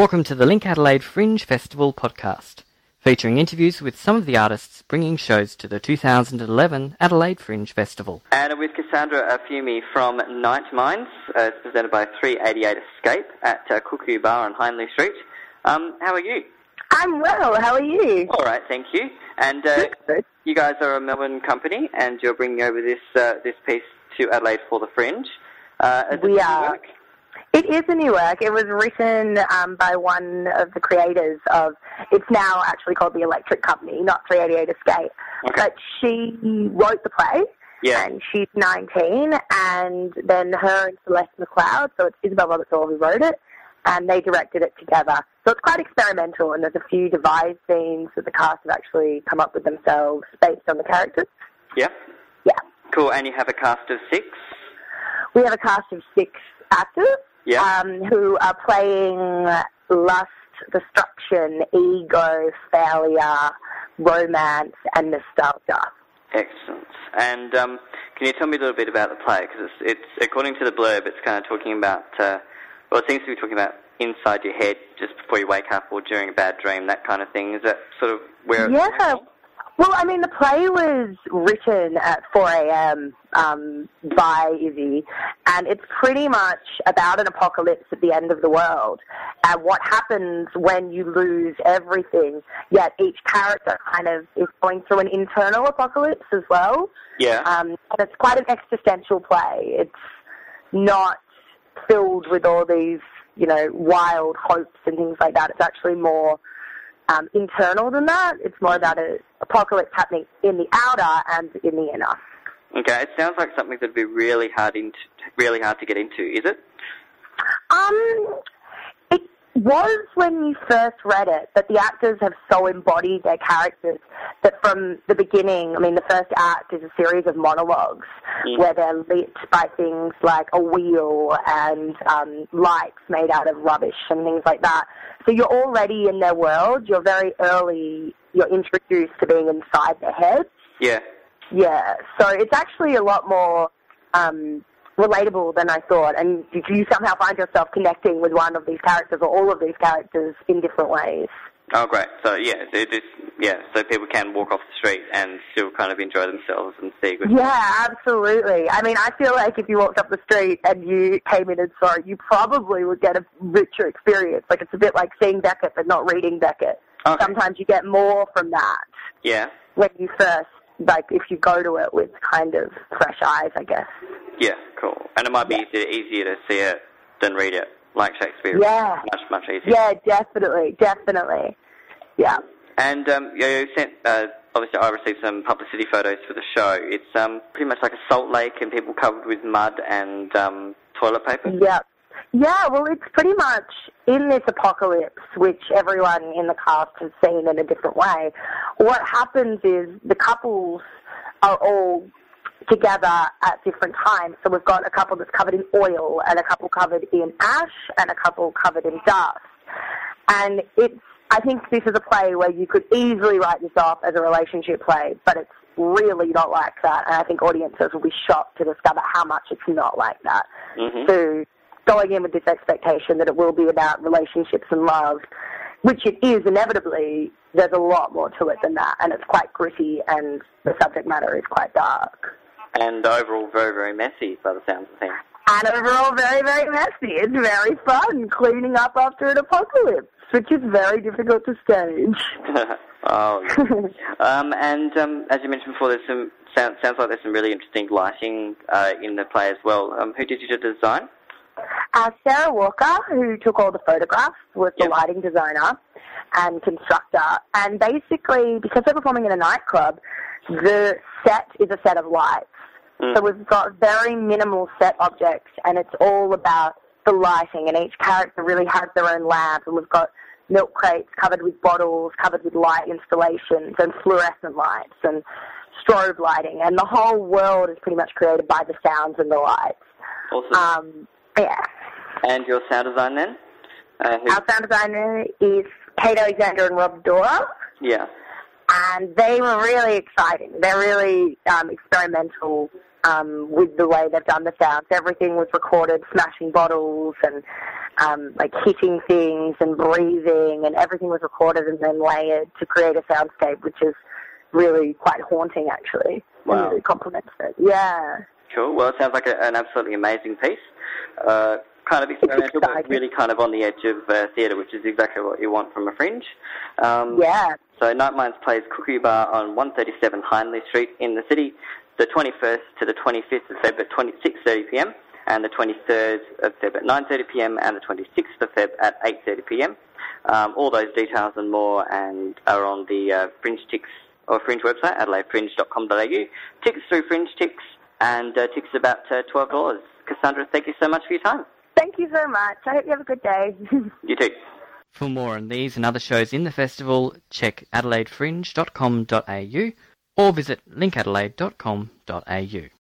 Welcome to the LinkAdelaide Fringe Festival podcast, featuring interviews with some of the artists bringing shows to the 2011 Adelaide Fringe Festival. And with Cassandra Afumi from Nightminds, uh, it's presented by 388 Escape at uh, Cuckoo Bar on Hindley Street. Um, how are you? I'm well. How are you? All right, thank you. And uh, you guys are a Melbourne company, and you're bringing over this uh, this piece to Adelaide for the Fringe. Uh, We are. work? It is a new work. It was written um, by one of the creators of. It's now actually called the Electric Company, not 388 Escape. Okay. But she wrote the play, Yeah. and she's 19, and then her and Celeste McLeod, so it's Isabel Roberts who wrote it, and they directed it together. So it's quite experimental, and there's a few devised scenes that the cast have actually come up with themselves based on the characters. Yeah. Yeah. Cool. And you have a cast of six. We have a cast of six actors. Yeah. um, who are playing lust, destruction, ego, failure, romance, and nostalgia. Excellent. And um, can you tell me a little bit about the play? Because it's, it's according to the blurb, it's kind of talking about. Uh, well, it seems to be talking about inside your head just before you wake up or during a bad dream, that kind of thing. Is that sort of where? it's Yeah. Well, I mean, the play was written at 4 a.m. Um, by Izzy, and it's pretty much about an apocalypse at the end of the world and what happens when you lose everything. Yet each character kind of is going through an internal apocalypse as well. Yeah. Um, and it's quite an existential play. It's not filled with all these, you know, wild hopes and things like that. It's actually more um, internal than that. It's more about an apocalypse happening in the outer and in the inner. Okay. It sounds like something that'd be really hard into, really hard to get into. Is it? Um, it was when you first read it that the actors have so embodied their characters from the beginning, I mean, the first act is a series of monologues Mm. where they're lit by things like a wheel and um, lights made out of rubbish and things like that. So you're already in their world. You're very early. You're introduced to being inside their heads. Yeah. Yeah, so it's actually a lot more um, relatable than I thought. And you you somehow find yourself connecting with one of these characters or all of these characters in different ways. Oh, great. So yeah, it is. Just yeah. So people can walk off the street and still kind of enjoy themselves and see a good. Yeah, absolutely. I mean, I feel like if you walked up the street and you came in and saw it, you probably would get a richer experience. Like it's a bit like seeing Beckett but not reading Beckett. Okay. Sometimes you get more from that Yeah. when you first, like, if you go to it with kind of fresh eyes, I guess. Yeah. Cool. And it might be easier, easier to see it than read it, like Shakespeare. Yeah. Much much easier. Yeah, definitely, definitely. Yeah. And um, you sent. Uh, obviously, I received some publicity photos for the show. It's um, pretty much like a salt lake and people covered with mud and um, toilet paper. Yeah. Yeah, well, it's pretty much in this apocalypse, which everyone in the cast has seen in a different way. What happens is the couples are all together at different times. So we've got a couple that's covered in oil, and a couple covered in ash, and a couple covered in dust. And it's, I think this is a play where you could easily write this off as a relationship play, but it's really not like that. And I think audiences will be shocked to discover how much it's not like that. Mhm. So going in with this expectation that it will be about relationships and love, which it is inevitably, there's a lot more to it than that. And it's quite gritty and the subject matter is quite dark. And overall, very very messy by the sounds of things. And overall very, very messy. It's very fun cleaning up after an apocalypse, which is very difficult to stage. oh. um, and um, as you mentioned before, there's some sounds sounds like there's some really interesting lighting uh, in the play as well. Um, who did you design? Uh, Sarah Walker, who took all the photographs, was the Yep. lighting designer and constructor. And basically, because they're performing in a nightclub, the set is a set of lights. Mm. So we've got very minimal set objects, and it's all about the lighting. And each character really has their own lab, and we've got milk crates covered with bottles, covered with light installations, and fluorescent lights, and strobe lighting. And the whole world is pretty much created by the sounds and the lights. Awesome. Um, yeah. and your sound design then? Uh, Our sound designer is Kate Alexander and Rob Dora, yeah. and they were really exciting. They're really um, experimental um, with the way they've done the sounds. Everything was recorded, smashing bottles and um, like hitting things and breathing, and everything was recorded and then layered to create a soundscape, which is really quite haunting, actually. Wow. And really complements it. Yeah. Cool. Well, it sounds like a, an absolutely amazing piece. Uh, kind of experimental, but really kind of on the edge of uh, theatre, which is exactly what you want from a fringe. Um, Yeah. So Nightminds plays Cookery Bar on 137 Hindley Street in the city, the 21st to the 25th of Feb at 26.30pm, and the 23rd of Feb at 9.30pm, and the 26th of Feb at 8.30pm. Um, all those details and more and are on the uh, Fringe Ticks or Fringe website, adelaidefringe.com.au. Tickets through Fringe Ticks, and uh, tickets about uh, $12. Cassandra, thank you so much for your time. Thank you so much. I hope you have a good day. You too. For more on these and other shows in the festival, check adelaidefringe.com.au or visit linkadelaide.com.au.